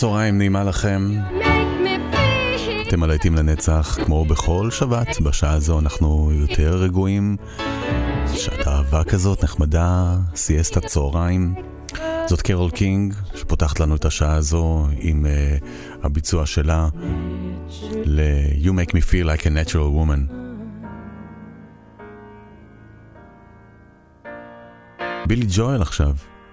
צהריים נעימה לכם. אתם הלהיטים לנצח, כמו בכל שבת, בשעה הזו אנחנו יותר רגועים. שעת אהבה כזאת נחמדה, סיאסטת צהריים. זאת קרול קינג, שפותחת לנו את השעה הזו עם uh, הביצוע שלה ל- You make me feel like a natural woman. בילי ג'ואל עכשיו,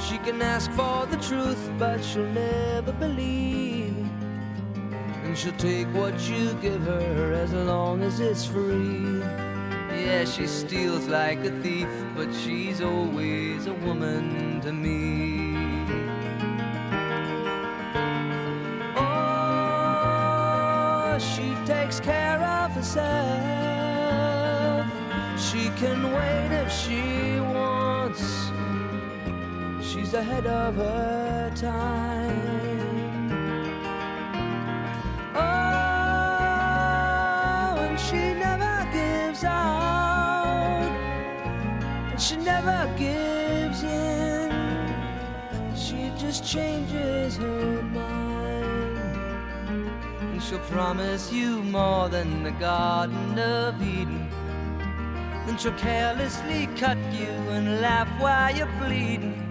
She can ask for the truth, but she'll never believe. And she'll take what you give her as long as it's free. Yeah, she steals like a thief, but she's always a woman to me. Oh, she takes care of herself. She can wait if she wants. Ahead of her time. Oh, and she never gives out, and she never gives in. She just changes her mind, and she'll promise you more than the Garden of Eden. Then she'll carelessly cut you and laugh while you're bleeding.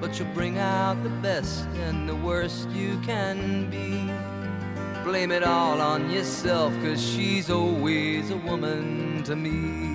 But you'll bring out the best and the worst you can be. Blame it all on yourself, cause she's always a woman to me.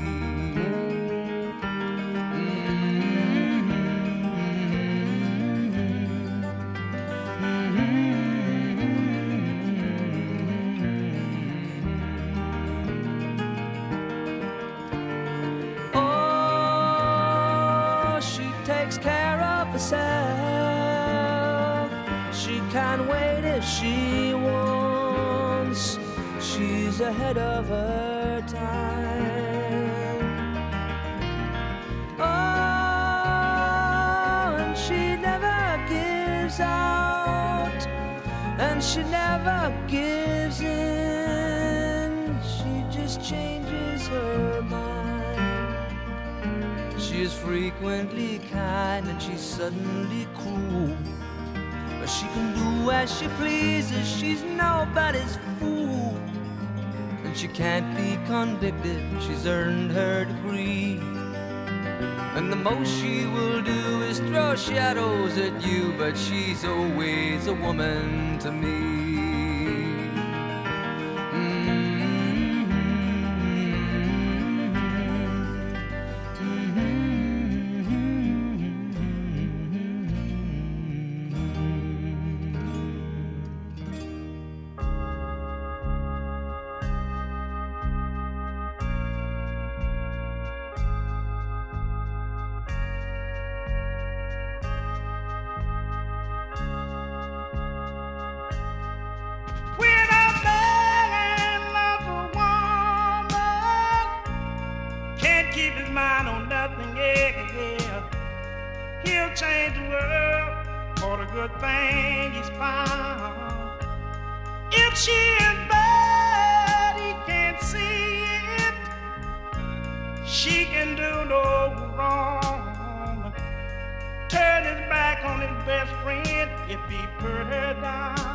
As she pleases, she's nobody's fool. And she can't be convicted, she's earned her degree. And the most she will do is throw shadows at you, but she's always a woman to me. He'll change the world for the good thing he's found. If she is bad, he can't see it. She can do no wrong. Turn his back on his best friend if he put her down.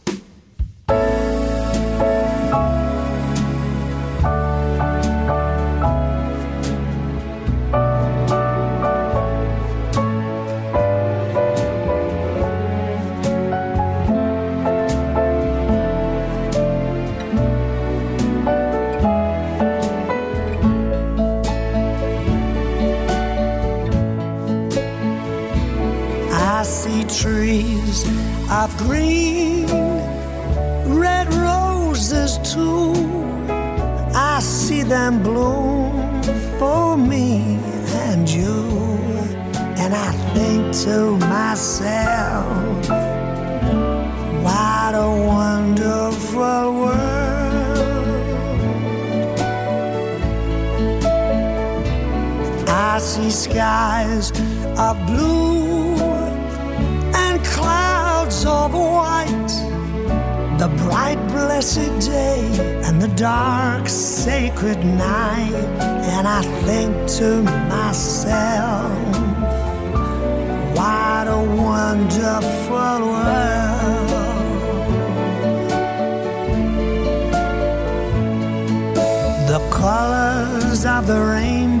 Skies of blue and clouds of white. The bright, blessed day and the dark, sacred night. And I think to myself, what a wonderful world. The colors of the rainbow,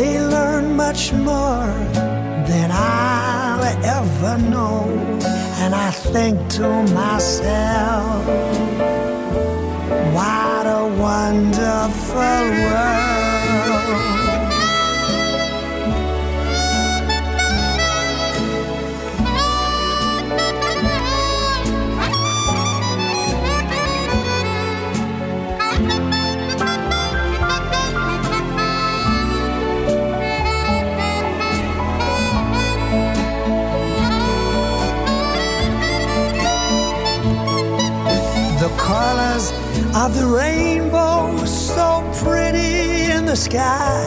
They learn much more than I'll ever know. And I think to myself, what a wonderful world. Of the rainbow, so pretty in the sky,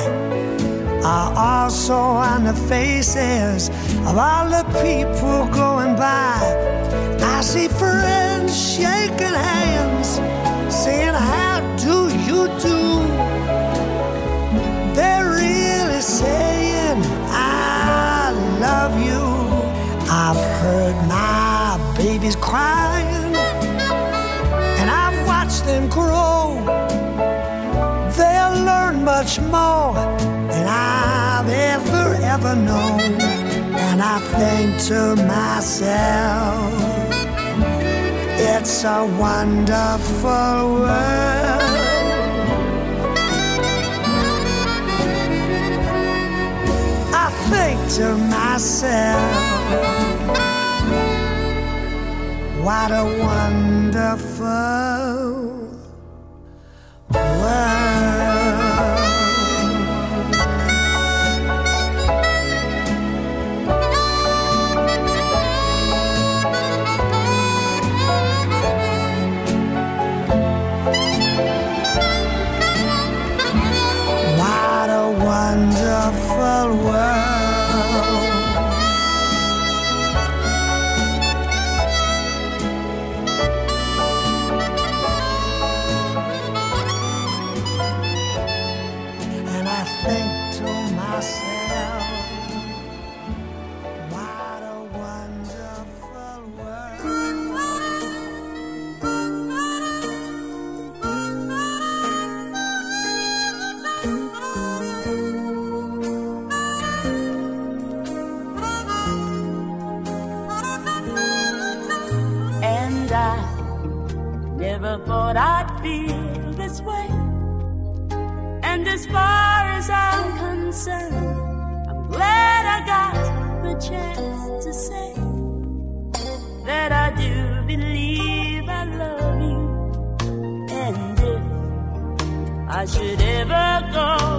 are also on the faces of all the people going by. I see friends shaking hands, saying, How do you do? They're really saying, I love you. I've heard my babies crying much more than I've ever, ever known. And I think to myself, it's a wonderful world. I think to myself, what a wonderful thought I'd feel this way. And as far as I'm concerned, I'm glad I got the chance to say that I do believe I love you. And if I should ever go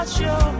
For sure,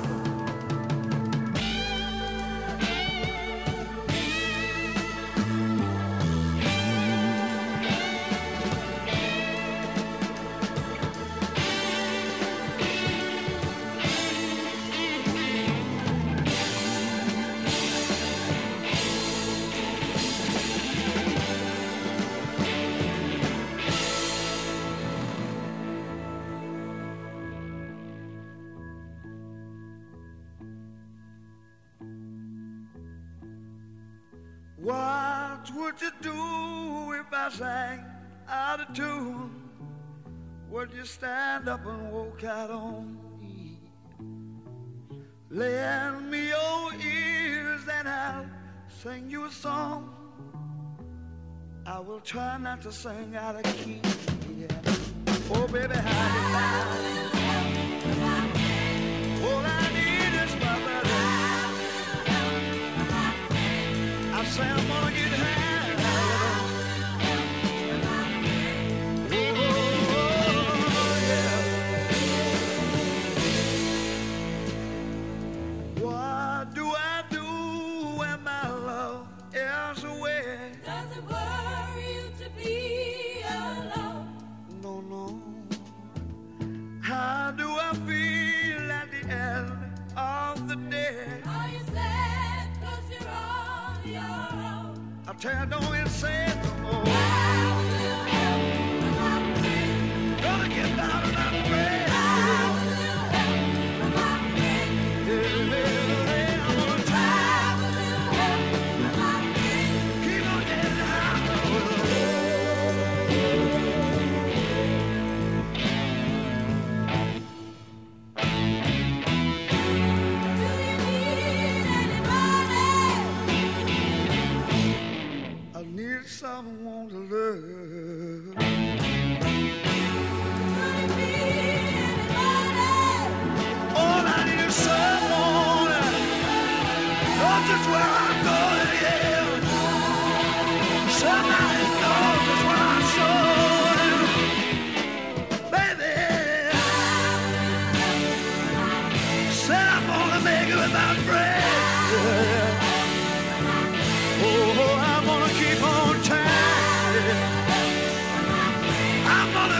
I will try not to sing out of key. Yeah. Oh, baby, how do you All I need is my brother. I say I'm gonna. tear down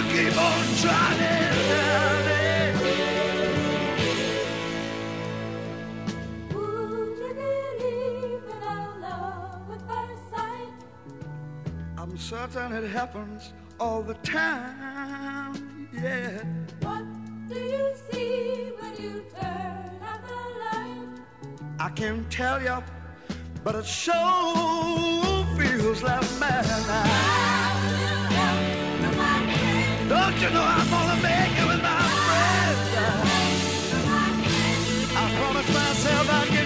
keep on trying. Would you believe in a love at first sight? I'm certain it happens all the time. Yeah. What do you see when you turn out the light? I can't tell you, but it sure feels like madness. Don't you know I'm gonna make it with my friends? I promised myself I'd get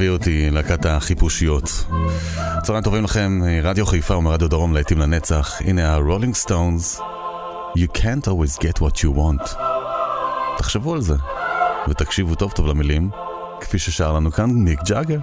תאכזבי אותי, להקת החיפושיות. צהריים טובים לכם, רדיו חיפה ומרדיו דרום להיטים לנצח. הנה הרולינג סטונס. You can't always get what you want. תחשבו על זה, ותקשיבו טוב טוב למילים, כפי ששר לנו כאן מיק ג'אגר.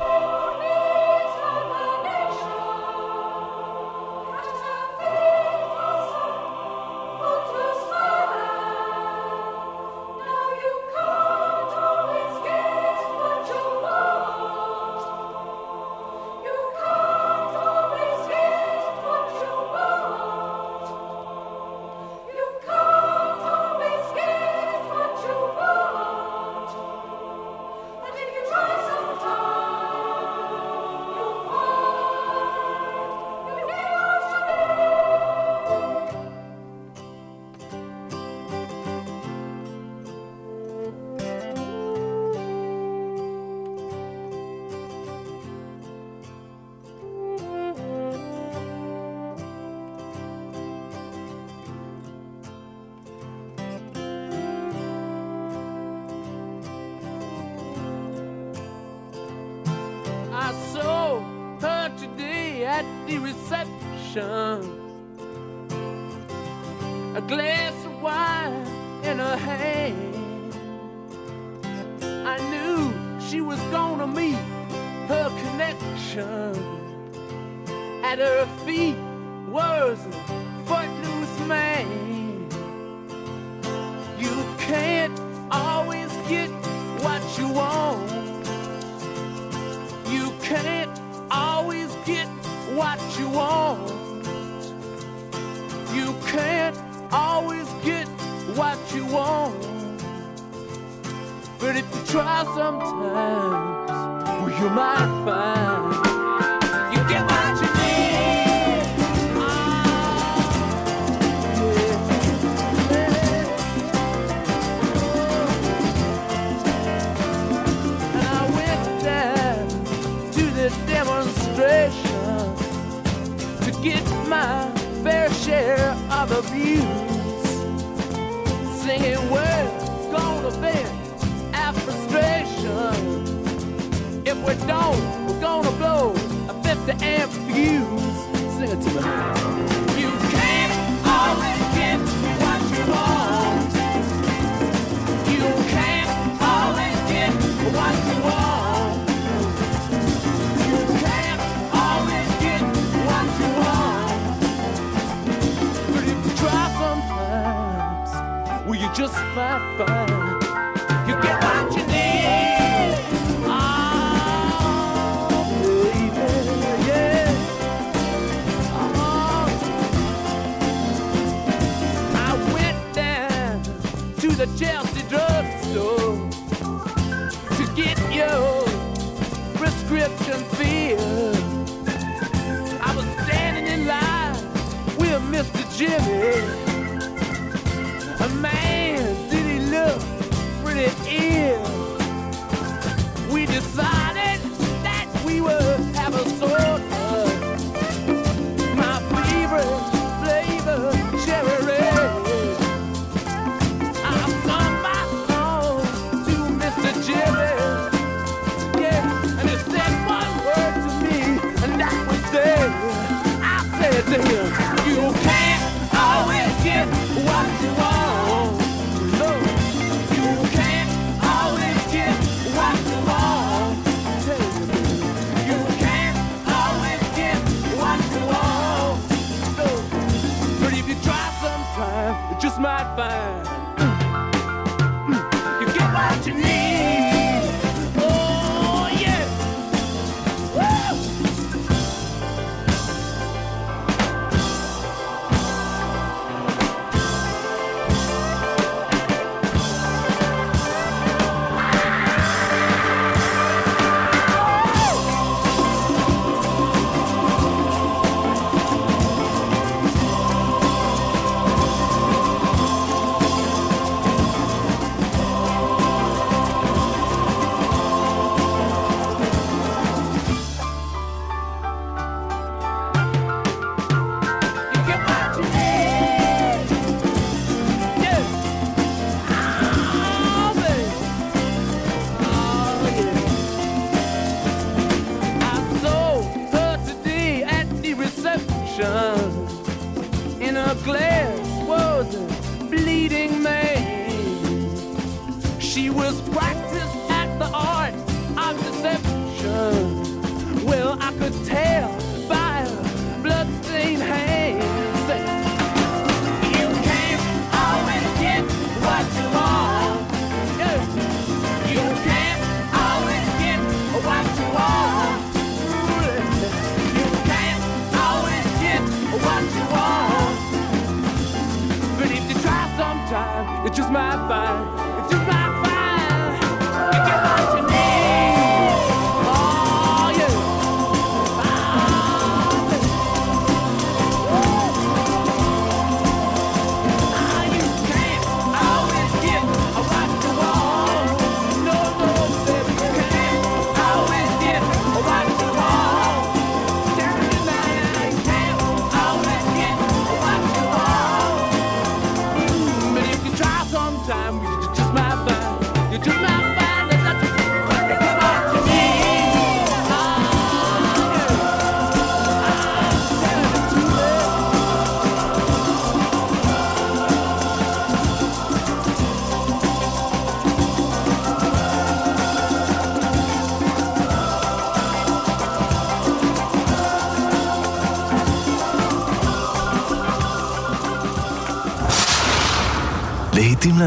If you try sometimes, well, you might find you get what you need. Ah, And I went down to the demonstration to get my fair share of abuse. Don't, we're gonna blow a 50 amp fuse. Sing it to me. You can't always get what you want. You can't always get what you want. You can't always get what you want. But if you try sometimes, well, you just might find Chelsea drugstore to get your prescription filled. I was standing in line with Mr. Jimmy.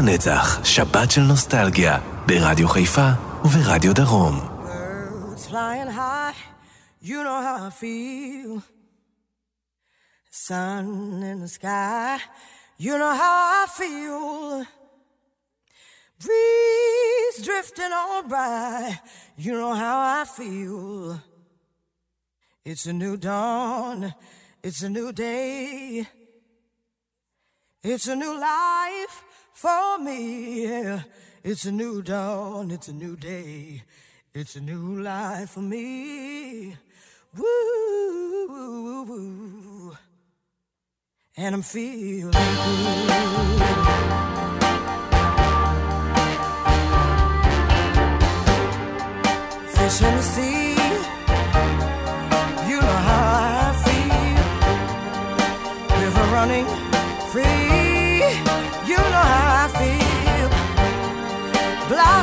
להיטים לנצח, שבת של נוסטלגיה, ברדיו חיפה וברדיו דרום. Birds flying high, you know how I feel. Sun in the sky, you know how I feel. Breeze drifting on by, you know how I feel. It's a new dawn, it's a new day. It's a new life for me. yeah. It's a new dawn, it's a new day. It's a new life for me. Woo, woo, woo. And I'm feeling good. Fish in the sea, you know how I feel. River running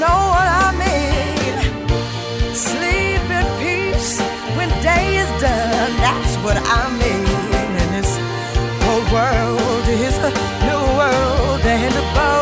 know what I mean. Sleep in peace when day is done, that's what I mean. And this whole world is a new world and a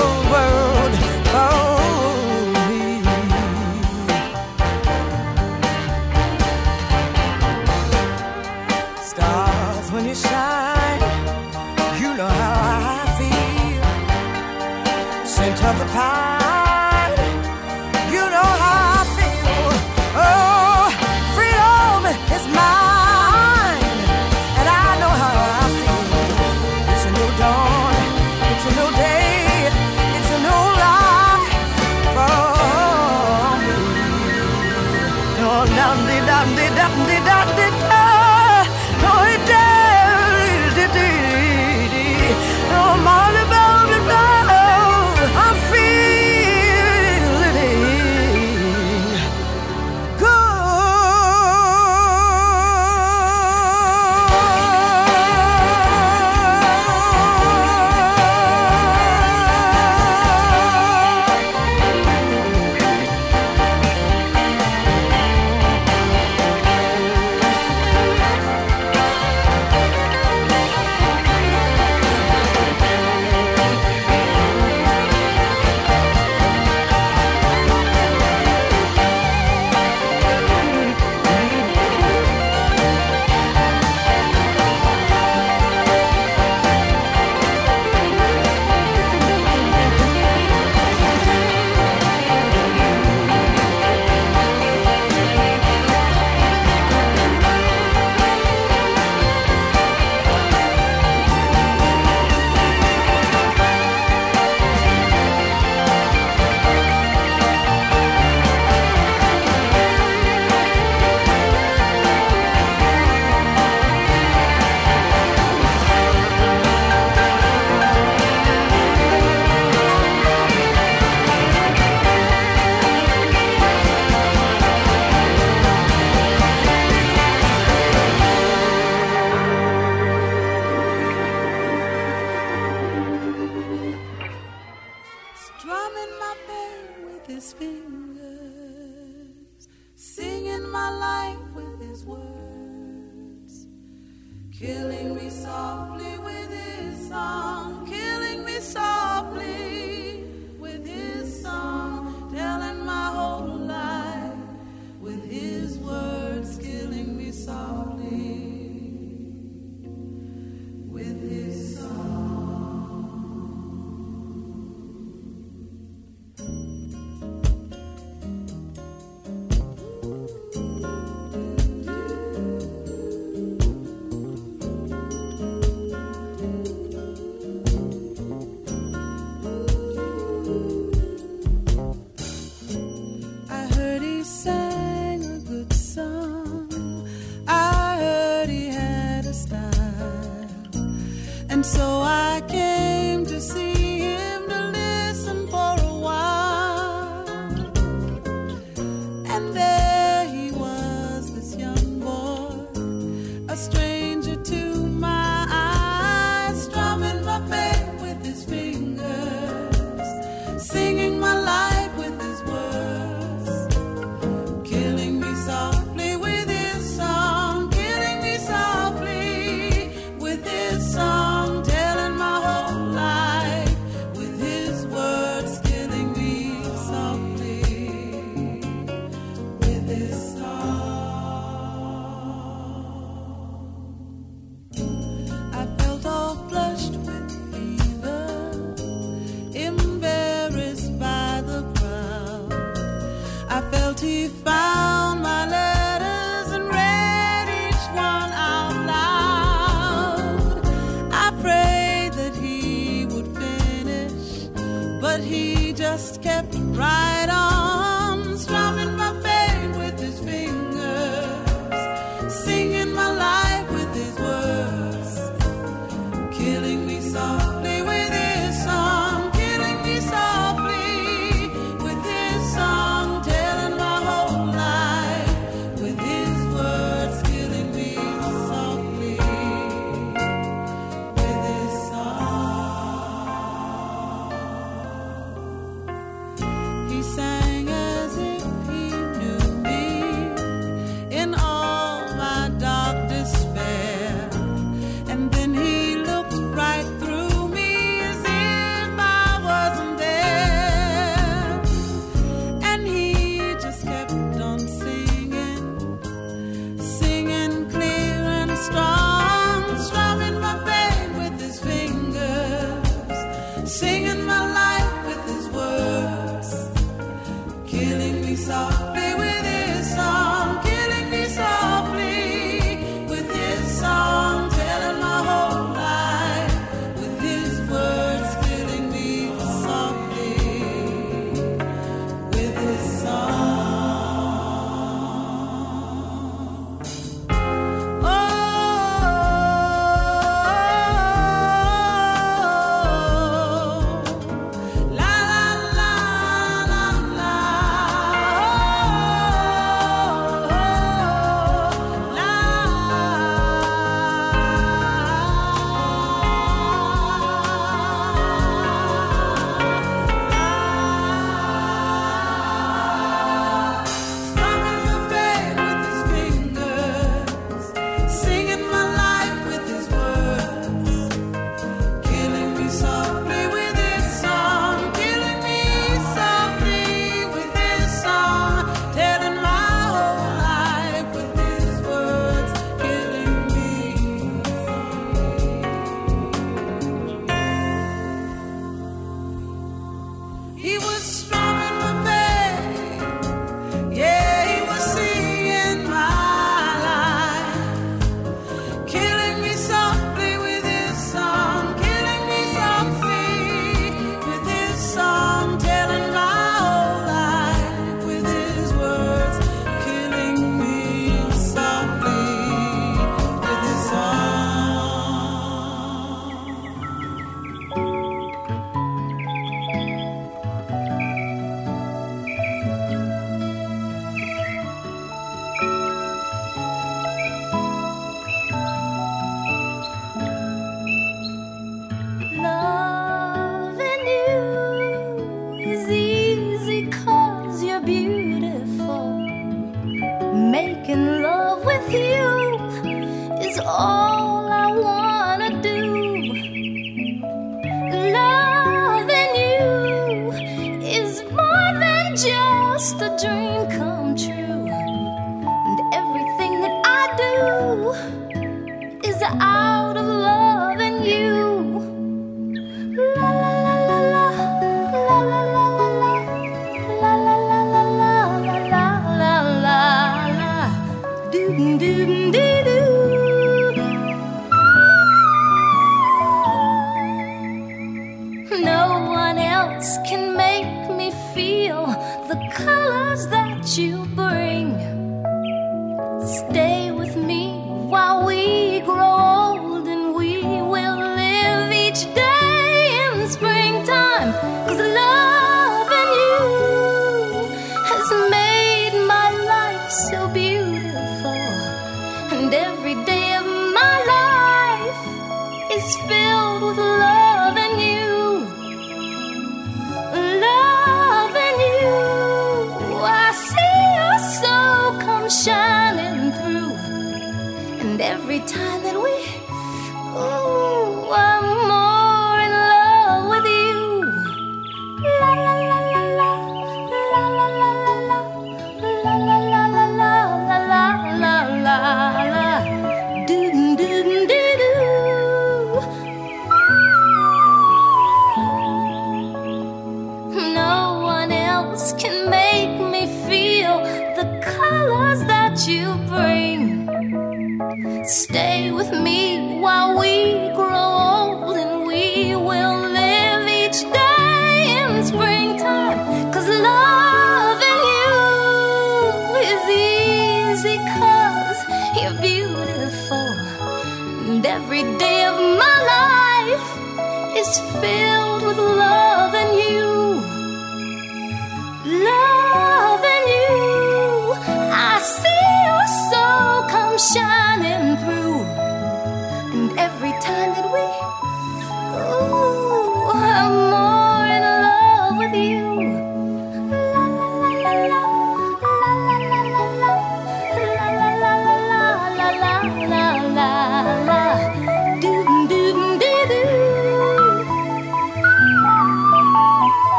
can make me feel the colors that you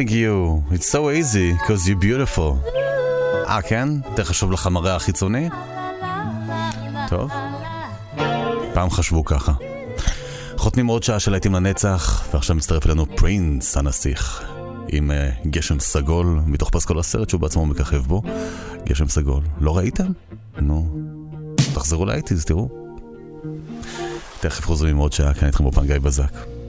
loving you, it's so easy, because you're beautiful. אה, כן? יותר חשוב לך מראה החיצוני? טוב. פעם חשבו ככה. חותמים עוד שעה של להיטים לנצח, ועכשיו מצטרף אלינו פרינס הנסיך, עם uh, גשם סגול, מתוך פסקול הסרט שהוא בעצמו מככב בו. גשם סגול. לא ראיתם? נו. תחזרו לאייטיז, תראו. תכף חוזרים עם עוד שעה, כאן איתכם באופן בזק.